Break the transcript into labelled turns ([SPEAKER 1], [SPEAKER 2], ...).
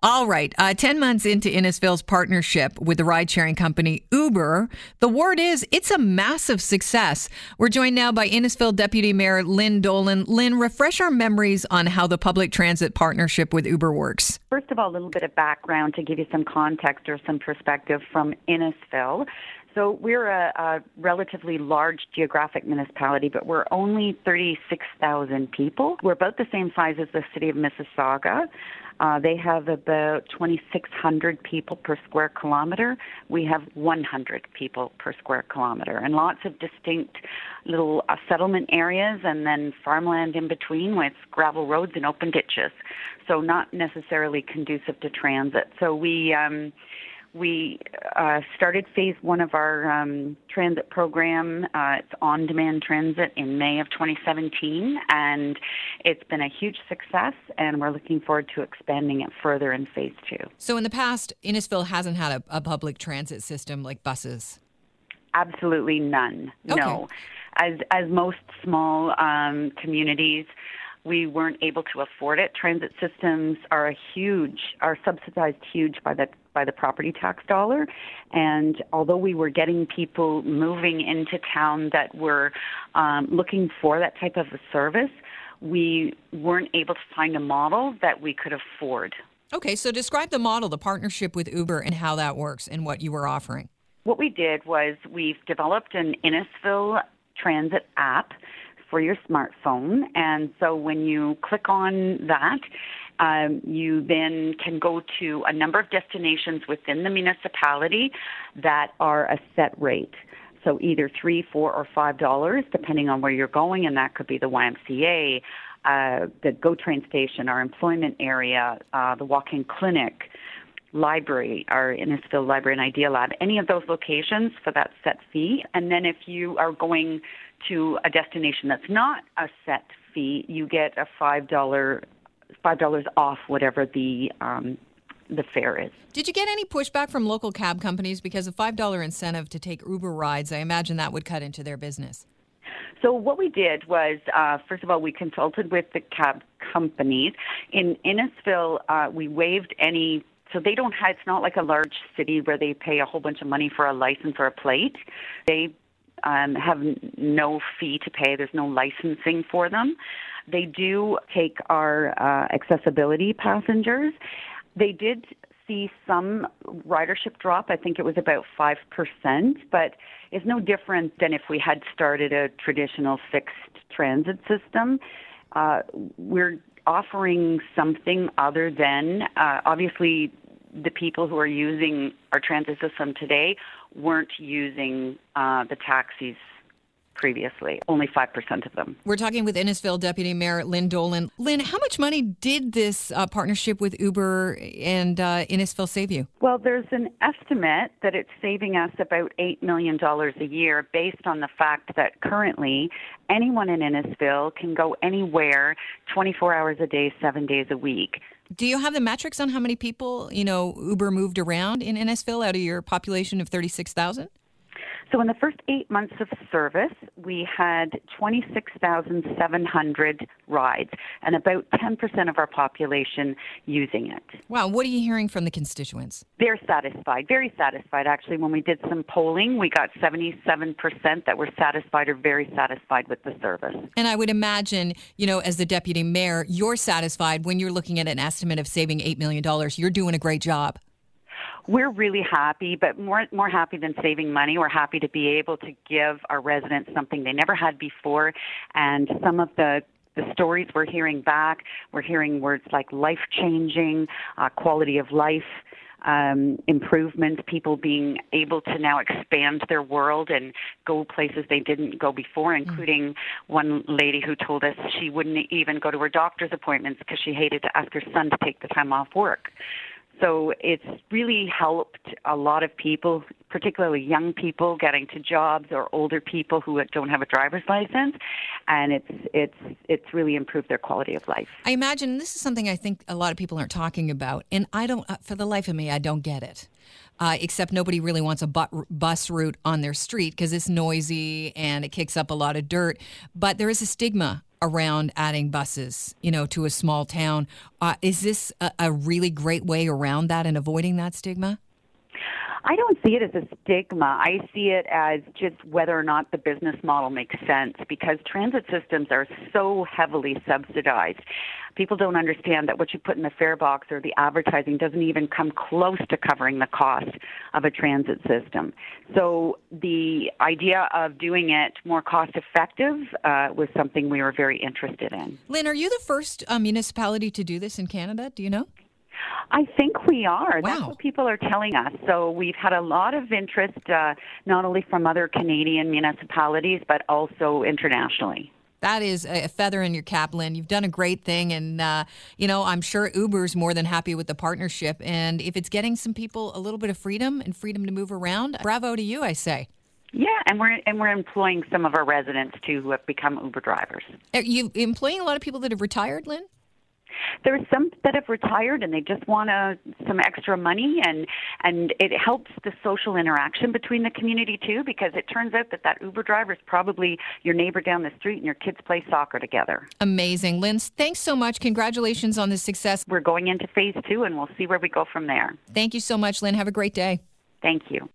[SPEAKER 1] All right. Uh, 10 months into Innisfil's partnership with the ride sharing company Uber, the word is it's a massive success. We're joined now by Innisfil Deputy Mayor Lynn Dollin. Lynn, refresh our memories on how the public transit partnership with Uber works.
[SPEAKER 2] First of all, a little bit of background to give you some context or some perspective from Innisfil. So we're a, a, relatively large geographic municipality, but we're only 36,000 people. We're about the same size as the city of Mississauga. Uh, they have about 2,600 people per square kilometer. We have 100 people per square kilometer, and lots of distinct little uh, settlement areas, and then farmland in between with gravel roads and open ditches. So not necessarily conducive to transit. So we um, we uh, started phase one of our um, transit program. Uh, it's on demand transit in May of 2017, and it's been a huge success, and we're looking forward to expanding it further in phase two.
[SPEAKER 1] So, in the past, Innisfil hasn't had a, a public transit system like buses?
[SPEAKER 2] Absolutely none. Okay. No. As, as most small um, communities, we weren't able to afford it. Transit systems are a huge, are subsidized huge by the by the property tax dollar, and although we were getting people moving into town that were um, looking for that type of a service, we weren't able to find a model that we could afford.
[SPEAKER 1] Okay, so describe the model, the partnership with Uber, and how that works, and what you were offering.
[SPEAKER 2] What we did was we've developed an Innisfil Transit app for your smartphone. And so when you click on that, um, you then can go to a number of destinations within the municipality that are a set rate. So either three, four, or five dollars, depending on where you're going, and that could be the YMCA, uh, the GO train station, our employment area, uh, the walk-in clinic, library, our Innisfil Library and Idea Lab, any of those locations for that set fee. And then if you are going to a destination that's not a set fee, you get a five dollar five dollars off whatever the um, the fare is.
[SPEAKER 1] Did you get any pushback from local cab companies because a five dollar incentive to take Uber rides? I imagine that would cut into their business.
[SPEAKER 2] So what we did was, uh, first of all, we consulted with the cab companies. In Innisfil, uh, we waived any so they don't have, it's not like a large city where they pay a whole bunch of money for a license or a plate. They um, have no fee to pay. There's no licensing for them. They do take our uh, accessibility passengers. They did see some ridership drop. I think it was about 5%, but it's no different than if we had started a traditional fixed transit system. Uh, we're offering something other than, uh, obviously, the people who are using our transit system today weren't using uh, the taxis previously, only 5% of them.
[SPEAKER 1] We're talking with Innisfil Deputy Mayor Lynn Dollin. Lynn, how much money did this uh, partnership with Uber and uh, Innisfil save you?
[SPEAKER 2] Well, there's an estimate that it's saving us about $8 million a year based on the fact that currently anyone in Innisfil can go anywhere 24 hours a day, seven days a week.
[SPEAKER 1] Do you have the metrics on how many people, you know, Uber moved around in Innisfil out of your population of 36,000?
[SPEAKER 2] So in the first eight months of service, we had 26,700 rides and about 10% of our population using it.
[SPEAKER 1] Wow. What are you hearing from the constituents?
[SPEAKER 2] They're satisfied, very satisfied. Actually, when we did some polling, we got 77% that were satisfied or very satisfied with the service.
[SPEAKER 1] And I would imagine, you know, as the deputy mayor, you're satisfied when you're looking at an estimate of saving $8 million. You're doing a great job
[SPEAKER 2] we're really happy, but more more happy than saving money. We're happy to be able to give our residents something they never had before, and some of the the stories we're hearing back, we're hearing words like life changing, uh, quality of life. Um, improvements, people being able to now expand their world and go places they didn't go before, mm. including mm. one lady who told us she wouldn't even go to her doctor's appointments because she hated to ask her son to take the time off work. So it's really helped a lot of people, particularly young people, getting to jobs or older people who don't have a driver's license, and it's it's it's really improved their quality of life.
[SPEAKER 1] I imagine this is something I think a lot of people aren't talking about, and I don't, uh, for the life of me, I don't get it. Uh, except nobody really wants a bus route on their street because it's noisy and it kicks up a lot of dirt. But there is a stigma around adding buses, you know, to a small town. Uh, is this a, a really great way around that and avoiding that stigma?
[SPEAKER 2] I don't see it as a stigma. I see it as just whether or not the business model makes sense because transit systems are so heavily subsidized. People don't understand that what you put in the fare box or the advertising doesn't even come close to covering the cost of a transit system. So the idea of doing it more cost effective uh, was something we were very interested in.
[SPEAKER 1] Lynn, are you the first uh, municipality to do this in Canada? Do you know?
[SPEAKER 2] I think we are.
[SPEAKER 1] Wow.
[SPEAKER 2] That's what people are telling us. So we've had a lot of interest, uh, not only from other Canadian municipalities, but also internationally.
[SPEAKER 1] That is a feather in your cap, Lynn. You've done a great thing, and uh, you know I'm sure Uber's more than happy with the partnership. And if it's getting some people a little bit of freedom and freedom to move around, bravo to you, I say.
[SPEAKER 2] Yeah, and we're and we're employing some of our residents too who have become Uber drivers.
[SPEAKER 1] Are you employing a lot of people that have retired, Lynn?
[SPEAKER 2] There's some that have retired and they just want a, some extra money, and and it helps the social interaction between the community too, because it turns out that that Uber driver is probably your neighbor down the street, and your kids play soccer together.
[SPEAKER 1] Amazing, Lynn. Thanks so much. Congratulations on the success.
[SPEAKER 2] We're going into phase two, and we'll see where we go from there.
[SPEAKER 1] Thank you so much, Lynn. Have a great day.
[SPEAKER 2] Thank you.